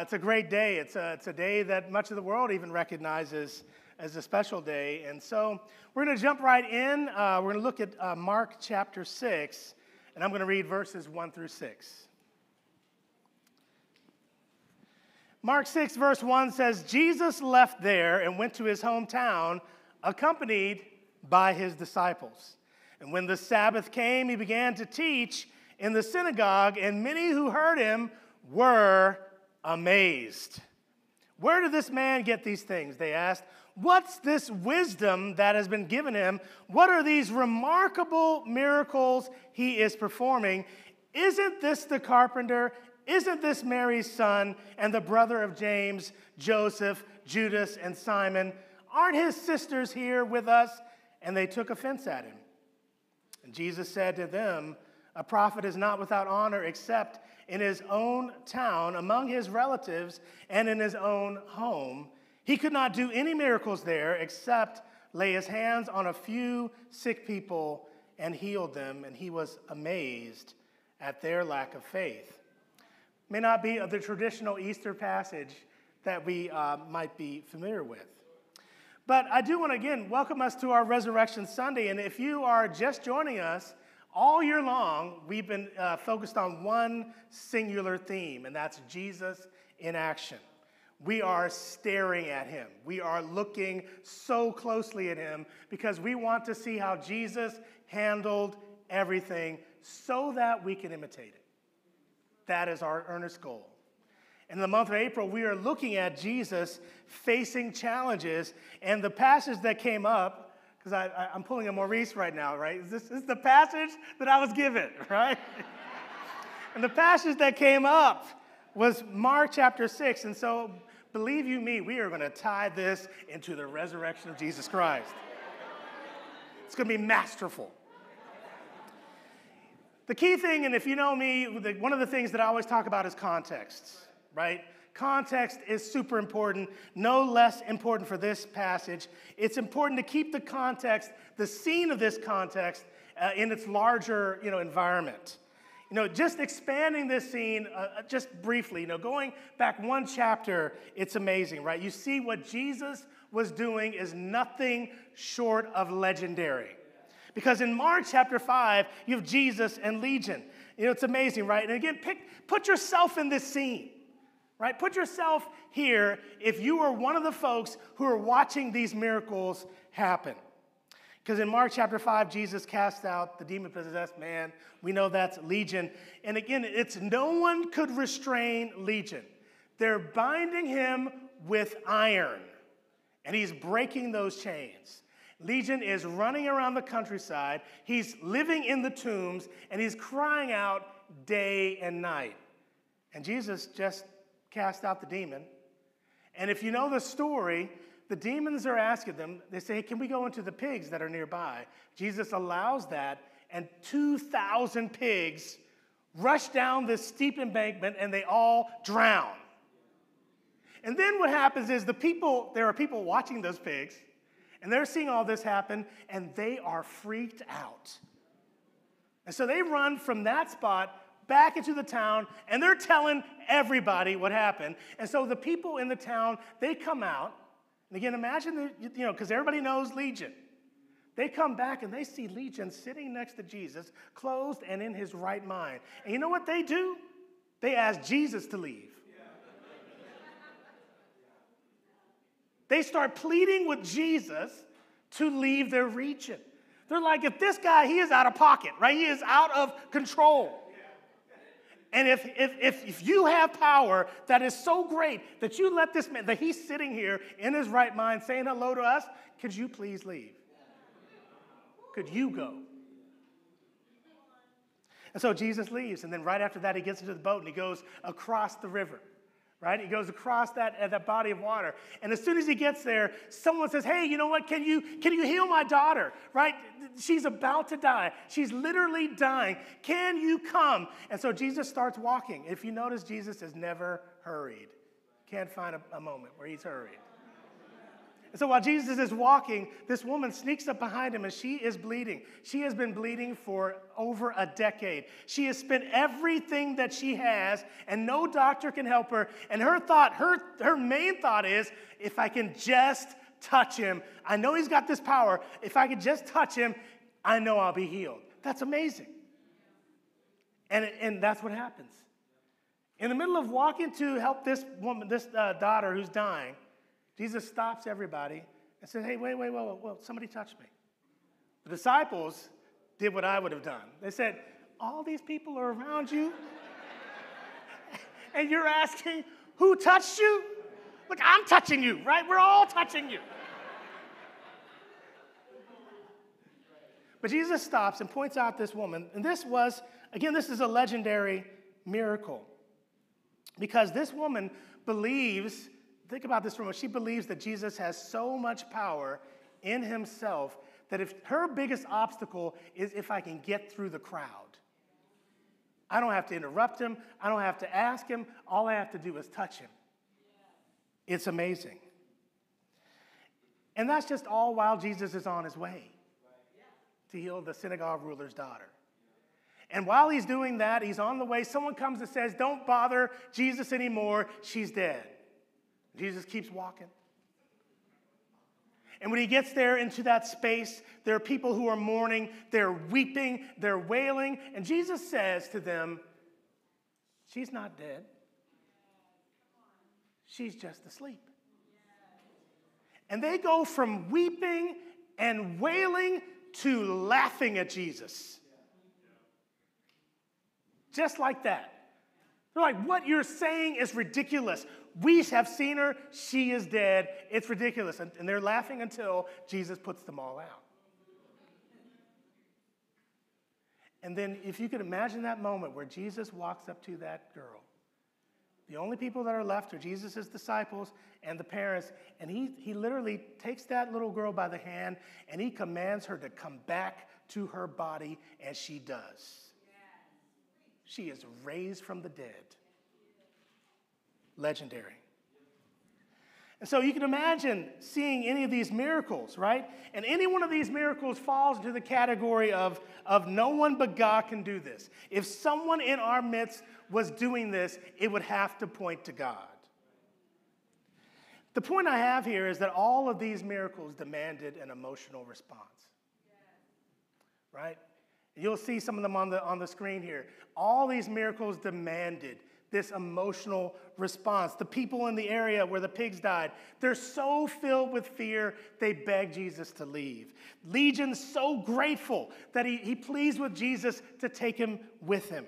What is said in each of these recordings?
It's a great day. It's a, it's a day that much of the world even recognizes as a special day. And so we're going to jump right in. Uh, we're going to look at uh, Mark chapter 6, and I'm going to read verses 1 through 6. Mark 6, verse 1 says, Jesus left there and went to his hometown, accompanied by his disciples. And when the Sabbath came, he began to teach in the synagogue, and many who heard him were amazed. Where did this man get these things? They asked. What's this wisdom that has been given him? What are these remarkable miracles he is performing? Isn't this the carpenter? Isn't this Mary's son and the brother of James, Joseph, Judas, and Simon? Aren't his sisters here with us? And they took offense at him. And Jesus said to them, A prophet is not without honor except in his own town, among his relatives, and in his own home. He could not do any miracles there except lay his hands on a few sick people and healed them, and he was amazed at their lack of faith. May not be of the traditional Easter passage that we uh, might be familiar with. But I do want to again welcome us to our Resurrection Sunday. And if you are just joining us, all year long, we've been uh, focused on one singular theme, and that's Jesus in action. We are staring at him. We are looking so closely at him because we want to see how Jesus handled everything so that we can imitate it. That is our earnest goal. In the month of April, we are looking at Jesus facing challenges, and the passage that came up because I, am pulling a Maurice right now, right? This, this is the passage that I was given, right? and the passage that came up was Mark chapter 6. And so, believe you me, we are going to tie this into the resurrection of Jesus Christ. It's going to be masterful. The key thing, and if you know me, one of the things that I always talk about is context, right? Context is super important, no less important for this passage. It's important to keep the context, the scene of this context, uh, in its larger you know, environment. You know, just expanding this scene uh, uh, just briefly, you know, going back one chapter, it's amazing, right? You see what Jesus was doing is nothing short of legendary. Because in Mark chapter 5, you have Jesus and Legion. You know, it's amazing, right? And again, pick, put yourself in this scene right? Put yourself here if you are one of the folks who are watching these miracles happen. Because in Mark chapter 5, Jesus cast out the demon possessed man. We know that's Legion. And again, it's no one could restrain Legion. They're binding him with iron, and he's breaking those chains. Legion is running around the countryside. He's living in the tombs, and he's crying out day and night. And Jesus just cast out the demon. And if you know the story, the demons are asking them, they say, hey, Can we go into the pigs that are nearby? Jesus allows that, and 2,000 pigs rush down this steep embankment and they all drown. And then what happens is the people, there are people watching those pigs, and they're seeing all this happen, and they are freaked out. And so they run from that spot back into the town and they're telling everybody what happened. And so the people in the town, they come out. And again, imagine, the, you know, because everybody knows Legion. They come back and they see Legion sitting next to Jesus, clothed and in his right mind. And you know what they do? They ask Jesus to leave. They start pleading with Jesus to leave their region. They're like, if this guy, he is out of pocket, right? He is out of control. And if, if, if, if you have power that is so great that you let this man, that he's sitting here in his right mind saying hello to us, could you please leave? Could you go? And so Jesus leaves, and then right after that, he gets into the boat and he goes across the river right? He goes across that, uh, that body of water. And as soon as he gets there, someone says, Hey, you know what? Can you, can you heal my daughter, right? She's about to die. She's literally dying. Can you come? And so Jesus starts walking. If you notice, Jesus is never hurried. Can't find a, a moment where he's hurried. And so while Jesus is walking, this woman sneaks up behind him and she is bleeding. She has been bleeding for over a decade. She has spent everything that she has, and no doctor can help her. And her thought, her, her main thought is if I can just touch him, I know he's got this power. If I could just touch him, I know I'll be healed. That's amazing. And, and that's what happens. In the middle of walking to help this woman, this uh, daughter who's dying, Jesus stops everybody and says, Hey, wait, wait, wait, wait, wait, somebody touched me. The disciples did what I would have done. They said, All these people are around you, and you're asking, Who touched you? Look, I'm touching you, right? We're all touching you. But Jesus stops and points out this woman. And this was, again, this is a legendary miracle. Because this woman believes, think about this for a moment, she believes that Jesus has so much power in himself that if her biggest obstacle is if I can get through the crowd, I don't have to interrupt him, I don't have to ask him, all I have to do is touch him. It's amazing. And that's just all while Jesus is on his way to heal the synagogue ruler's daughter. And while he's doing that, he's on the way. Someone comes and says, Don't bother Jesus anymore. She's dead. Jesus keeps walking. And when he gets there into that space, there are people who are mourning, they're weeping, they're wailing. And Jesus says to them, She's not dead, she's just asleep. And they go from weeping and wailing to laughing at Jesus. Just like that. They're like, what you're saying is ridiculous. We have seen her. She is dead. It's ridiculous. And, and they're laughing until Jesus puts them all out. And then, if you could imagine that moment where Jesus walks up to that girl, the only people that are left are Jesus' disciples and the parents, and he, he literally takes that little girl by the hand and he commands her to come back to her body, and she does. She is raised from the dead. Legendary. And so you can imagine seeing any of these miracles, right? And any one of these miracles falls into the category of, of no one but God can do this. If someone in our midst was doing this, it would have to point to God. The point I have here is that all of these miracles demanded an emotional response. Right? You'll see some of them on the, on the screen here. All these miracles demanded this emotional response. The people in the area where the pigs died, they're so filled with fear, they beg Jesus to leave. Legion's so grateful that he, he pleads with Jesus to take him with him.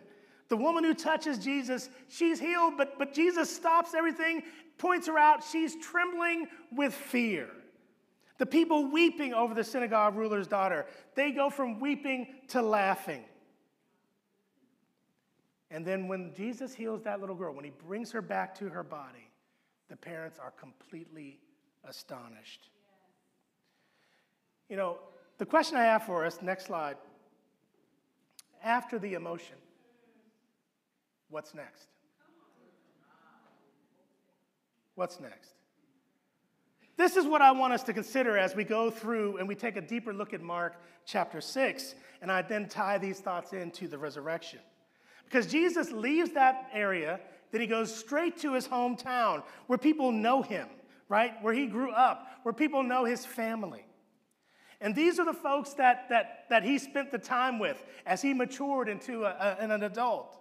The woman who touches Jesus, she's healed, but, but Jesus stops everything, points her out. She's trembling with fear. The people weeping over the synagogue ruler's daughter, they go from weeping to laughing. And then when Jesus heals that little girl, when he brings her back to her body, the parents are completely astonished. You know, the question I have for us, next slide, after the emotion, what's next? What's next? This is what I want us to consider as we go through and we take a deeper look at Mark chapter 6, and I then tie these thoughts into the resurrection. Because Jesus leaves that area, then he goes straight to his hometown where people know him, right? Where he grew up, where people know his family. And these are the folks that, that, that he spent the time with as he matured into a, a, an adult.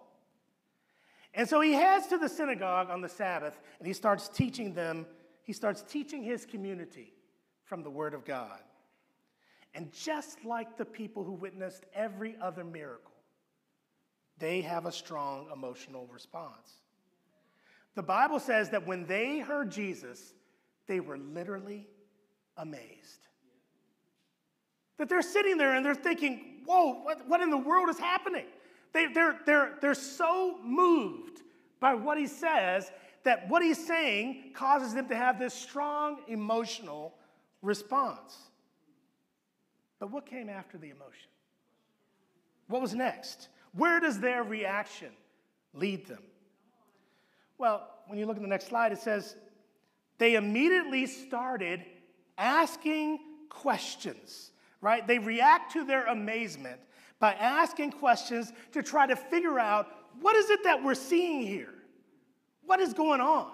And so he heads to the synagogue on the Sabbath and he starts teaching them he starts teaching his community from the Word of God. And just like the people who witnessed every other miracle, they have a strong emotional response. The Bible says that when they heard Jesus, they were literally amazed. That they're sitting there and they're thinking, whoa, what, what in the world is happening? They, they're, they're, they're so moved by what he says that what he's saying causes them to have this strong emotional response. But what came after the emotion? What was next? Where does their reaction lead them? Well, when you look at the next slide, it says, they immediately started asking questions, right? They react to their amazement by asking questions to try to figure out what is it that we're seeing here? What is going on?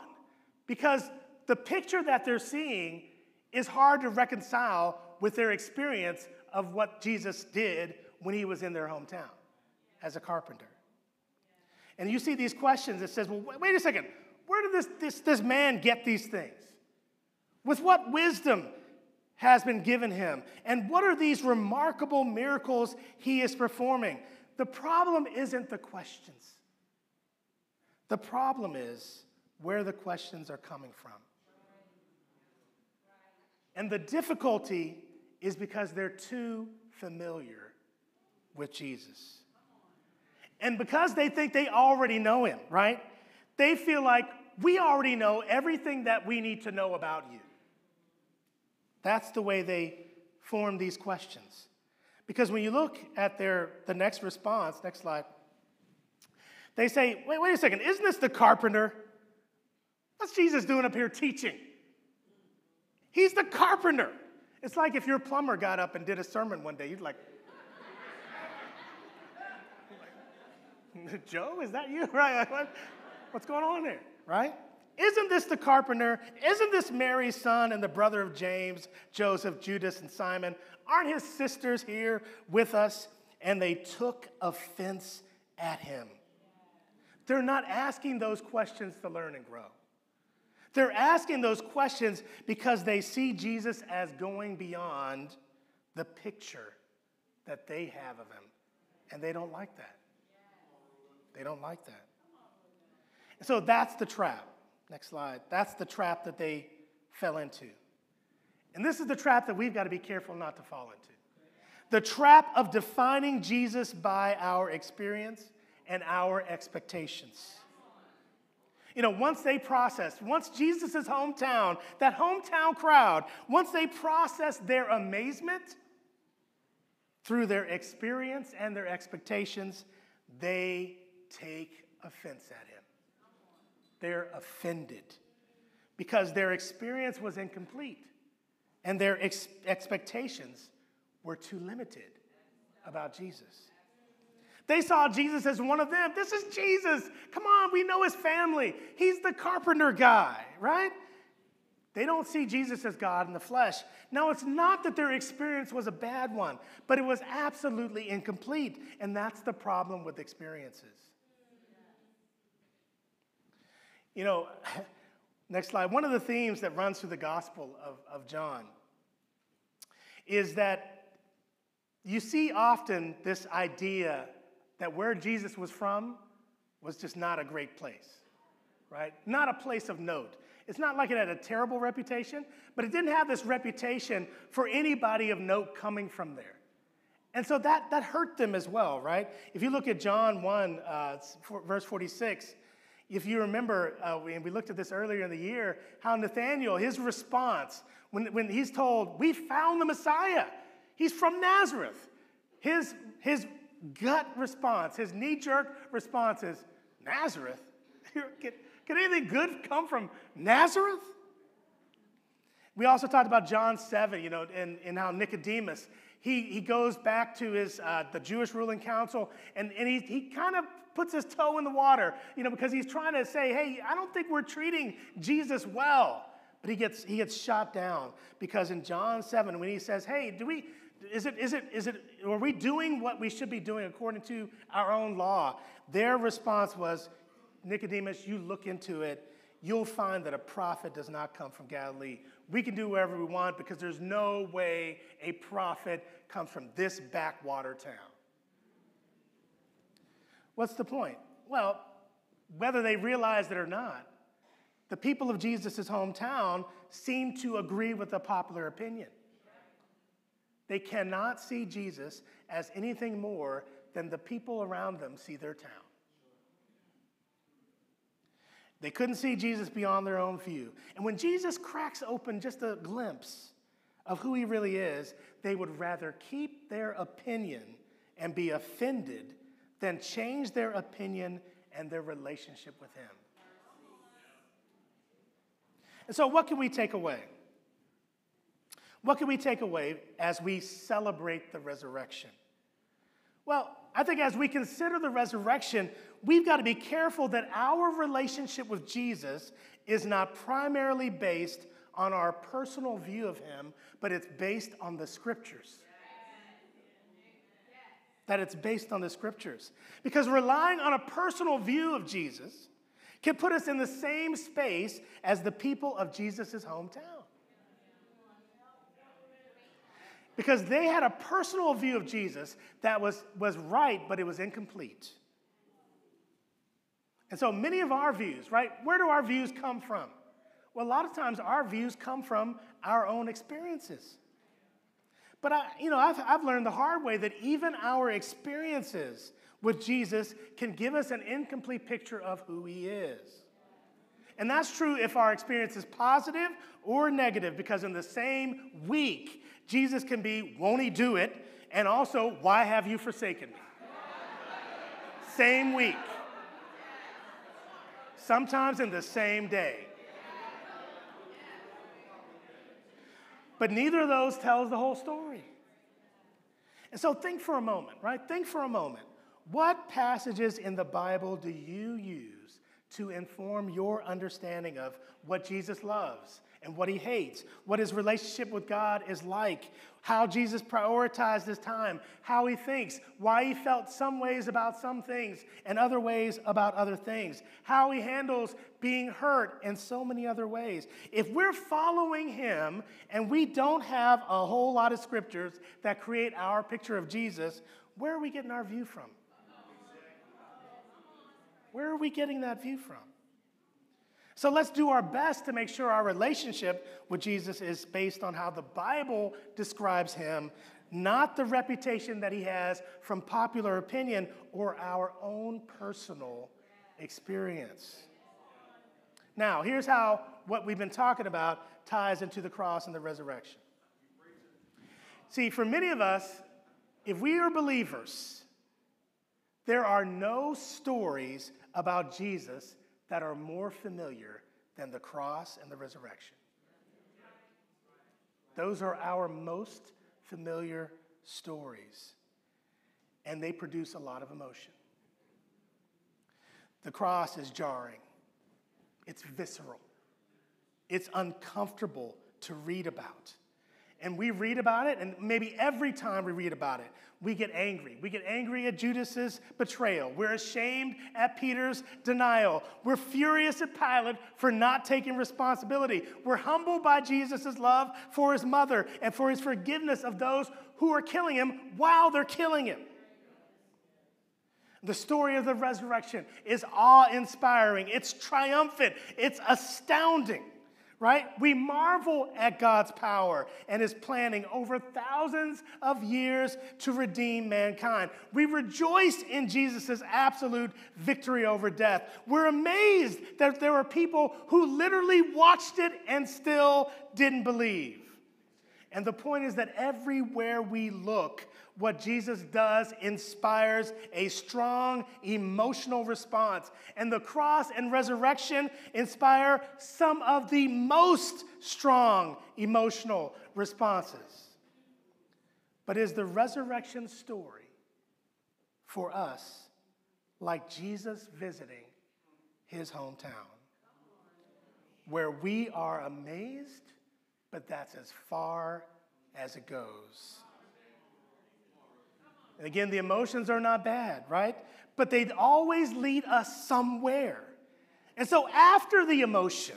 Because the picture that they're seeing is hard to reconcile with their experience of what Jesus did when he was in their hometown as a carpenter. And you see these questions that says, well, wait a second, where did this, this, this man get these things? With what wisdom has been given him? And what are these remarkable miracles he is performing? The problem isn't the questions. The problem is where the questions are coming from. And the difficulty is because they're too familiar with Jesus. And because they think they already know him, right? They feel like we already know everything that we need to know about you. That's the way they form these questions. Because when you look at their the next response, next slide, they say, wait, wait a second, isn't this the carpenter? What's Jesus doing up here teaching? He's the carpenter. It's like if your plumber got up and did a sermon one day, you'd like, Joe, is that you? Right? What, what's going on there? Right? Isn't this the carpenter? Isn't this Mary's son and the brother of James, Joseph, Judas, and Simon? Aren't his sisters here with us? And they took offense at him. They're not asking those questions to learn and grow. They're asking those questions because they see Jesus as going beyond the picture that they have of him. And they don't like that. They don't like that. So that's the trap. Next slide. That's the trap that they fell into. And this is the trap that we've got to be careful not to fall into. The trap of defining Jesus by our experience and our expectations. You know, once they processed, once Jesus' hometown, that hometown crowd, once they processed their amazement through their experience and their expectations, they take offense at him. They're offended because their experience was incomplete and their ex- expectations were too limited about Jesus. They saw Jesus as one of them. This is Jesus. Come on, we know his family. He's the carpenter guy, right? They don't see Jesus as God in the flesh. Now, it's not that their experience was a bad one, but it was absolutely incomplete. And that's the problem with experiences. You know, next slide. One of the themes that runs through the Gospel of, of John is that you see often this idea that where Jesus was from was just not a great place, right? Not a place of note. It's not like it had a terrible reputation, but it didn't have this reputation for anybody of note coming from there. And so that, that hurt them as well, right? If you look at John 1, uh, verse 46, if you remember, uh, we, we looked at this earlier in the year, how Nathaniel, his response, when, when he's told, We found the Messiah, he's from Nazareth. His, his gut response, his knee jerk response is, Nazareth? can, can anything good come from Nazareth? We also talked about John 7, you know, and, and how Nicodemus, he, he goes back to his, uh, the Jewish ruling council, and, and he, he kind of puts his toe in the water, you know, because he's trying to say, hey, I don't think we're treating Jesus well. But he gets, he gets shot down because in John 7, when he says, hey, do we, is it, is it, is it, are we doing what we should be doing according to our own law? Their response was, Nicodemus, you look into it, you'll find that a prophet does not come from Galilee. We can do whatever we want because there's no way a prophet comes from this backwater town. What's the point? Well, whether they realize it or not, the people of Jesus' hometown seem to agree with the popular opinion. They cannot see Jesus as anything more than the people around them see their town. They couldn't see Jesus beyond their own view. And when Jesus cracks open just a glimpse of who he really is, they would rather keep their opinion and be offended then change their opinion and their relationship with Him. And so, what can we take away? What can we take away as we celebrate the resurrection? Well, I think as we consider the resurrection, we've got to be careful that our relationship with Jesus is not primarily based on our personal view of him, but it's based on the scriptures. That it's based on the scriptures. Because relying on a personal view of Jesus can put us in the same space as the people of Jesus' hometown. Because they had a personal view of Jesus that was, was right, but it was incomplete. And so many of our views, right? Where do our views come from? Well, a lot of times our views come from our own experiences. But I, you know, I've, I've learned the hard way that even our experiences with Jesus can give us an incomplete picture of who he is. And that's true if our experience is positive or negative, because in the same week, Jesus can be, won't he do it? And also, why have you forsaken me? same week. Sometimes in the same day. But neither of those tells the whole story. And so think for a moment, right? Think for a moment. What passages in the Bible do you use to inform your understanding of what Jesus loves and what he hates, what his relationship with God is like, how Jesus prioritized his time, how he thinks, why he felt some ways about some things and other ways about other things, how he handles being hurt and so many other ways. If we're following him and we don't have a whole lot of scriptures that create our picture of Jesus, where are we getting our view from? Where are we getting that view from? So let's do our best to make sure our relationship with Jesus is based on how the Bible describes him, not the reputation that he has from popular opinion or our own personal experience. Now, here's how what we've been talking about ties into the cross and the resurrection. See, for many of us, if we are believers, there are no stories about Jesus that are more familiar than the cross and the resurrection. Those are our most familiar stories, and they produce a lot of emotion. The cross is jarring, it's visceral, it's uncomfortable to read about and we read about it, and maybe every time we read about it, we get angry. We get angry at Judas's betrayal. We're ashamed at Peter's denial. We're furious at Pilate for not taking responsibility. We're humbled by Jesus' love for his mother and for his forgiveness of those who are killing him while they're killing him. The story of the resurrection is awe inspiring, it's triumphant, it's astounding right? We marvel at God's power and his planning over thousands of years to redeem mankind. We rejoice in Jesus' absolute victory over death. We're amazed that there were people who literally watched it and still didn't believe. And the point is that everywhere we look, what Jesus does inspires a strong emotional response. And the cross and resurrection inspire some of the most strong emotional responses. But is the resurrection story for us like Jesus visiting his hometown, where we are amazed, but that's as far as it goes? And again, the emotions are not bad, right? But they always lead us somewhere. And so after the emotion,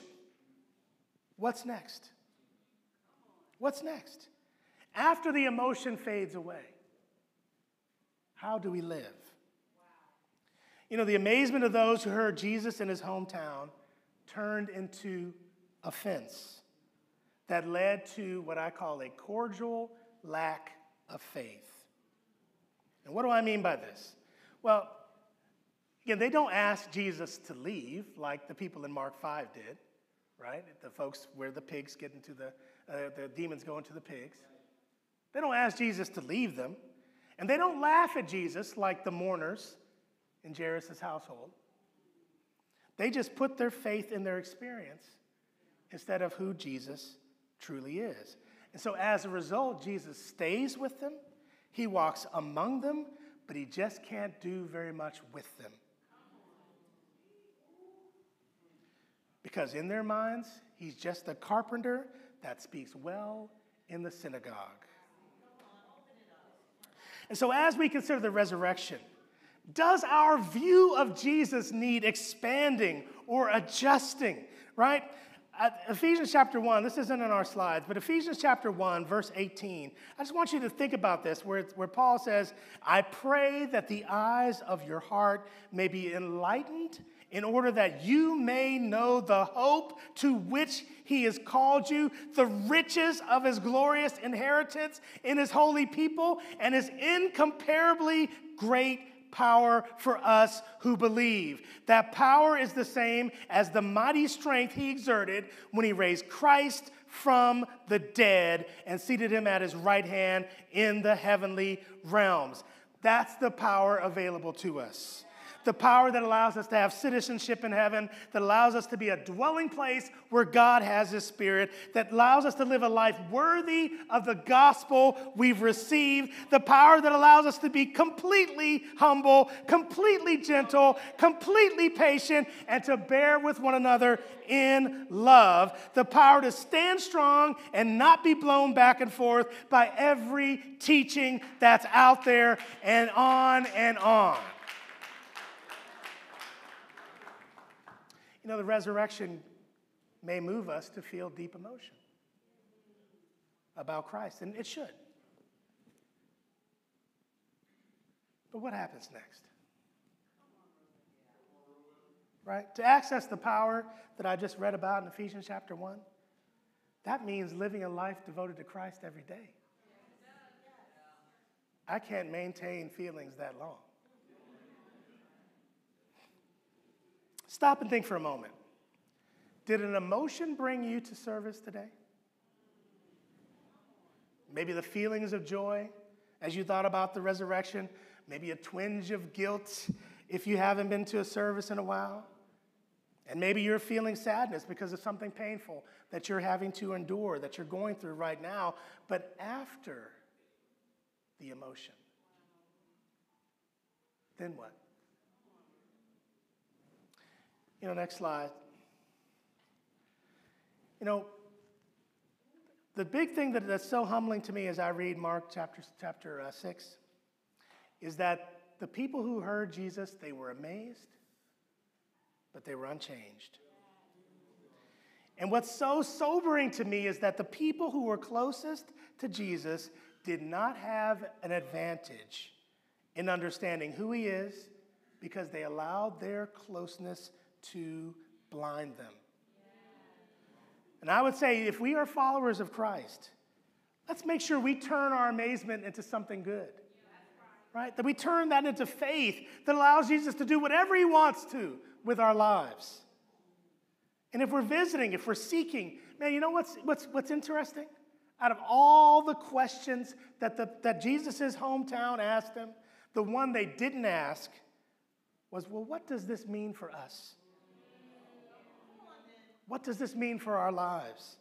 what's next? What's next? After the emotion fades away, how do we live? You know, the amazement of those who heard Jesus in his hometown turned into offense that led to what I call a cordial lack of faith. And what do I mean by this? Well, again, they don't ask Jesus to leave like the people in Mark 5 did, right? The folks where the pigs get into the, uh, the demons go into the pigs. They don't ask Jesus to leave them. And they don't laugh at Jesus like the mourners in Jairus' household. They just put their faith in their experience instead of who Jesus truly is. And so, as a result, Jesus stays with them, he walks among them, but he just can't do very much with them. Because in their minds, he's just a carpenter that speaks well in the synagogue. And so, as we consider the resurrection, does our view of Jesus need expanding or adjusting, right? Ephesians chapter 1, this isn't in our slides, but Ephesians chapter 1, verse 18, I just want you to think about this, where, where Paul says, I pray that the eyes of your heart may be enlightened in order that you may know the hope to which he has called you, the riches of his glorious inheritance in his holy people, and his incomparably great power for us who believe. That power is the same as the mighty strength he exerted when he raised Christ from the dead and seated him at his right hand in the heavenly realms. That's the power available to us the power that allows us to have citizenship in heaven, that allows us to be a dwelling place where God has His Spirit, that allows us to live a life worthy of the gospel we've received, the power that allows us to be completely humble, completely gentle, completely patient, and to bear with one another in love, the power to stand strong and not be blown back and forth by every teaching that's out there, and on and on. You know, the resurrection may move us to feel deep emotion about Christ, and it should. But what happens next? Right? To access the power that I just read about in Ephesians chapter 1, that means living a life devoted to Christ every day. I can't maintain feelings that long. Stop and think for a moment. Did an emotion bring you to service today? Maybe the feelings of joy as you thought about the resurrection, maybe a twinge of guilt if you haven't been to a service in a while. And maybe you're feeling sadness because of something painful that you're having to endure, that you're going through right now. But after the emotion, then what? You know, next slide. You know, the big thing that, that's so humbling to me as I read Mark chapter, chapter uh, 6 is that the people who heard Jesus, they were amazed, but they were unchanged. And what's so sobering to me is that the people who were closest to Jesus did not have an advantage in understanding who he is because they allowed their closeness to blind them. And I would say if we are followers of Christ, let's make sure we turn our amazement into something good. Right? That we turn that into faith that allows Jesus to do whatever he wants to with our lives. And if we're visiting, if we're seeking, man, you know what's, what's, what's interesting? Out of all the questions that, the, that Jesus' hometown asked him, the one they didn't ask was, well, what does this mean for us? What does this mean for our lives?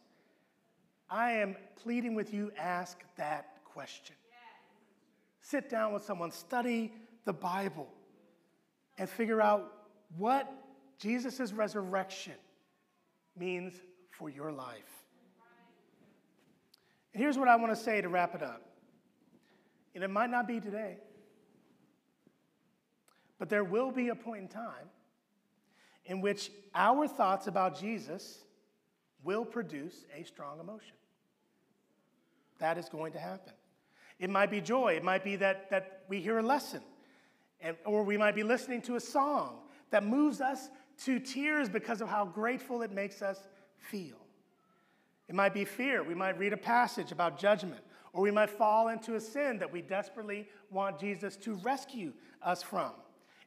I am pleading with you, ask that question. Sit down with someone, study the Bible, and figure out what Jesus' resurrection means for your life. And here's what I want to say to wrap it up. And it might not be today, but there will be a point in time in which our thoughts about Jesus will produce a strong emotion. That is going to happen. It might be joy, it might be that, that we hear a lesson, and, or we might be listening to a song that moves us to tears because of how grateful it makes us feel. It might be fear. We might read a passage about judgment, or we might fall into a sin that we desperately want Jesus to rescue us from.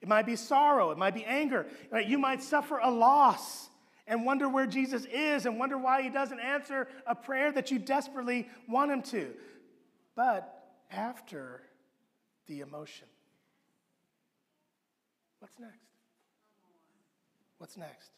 It might be sorrow, it might be anger. Right? You might suffer a loss and wonder where Jesus is and wonder why he doesn't answer a prayer that you desperately want him to. But after the emotion, what's next? What's next?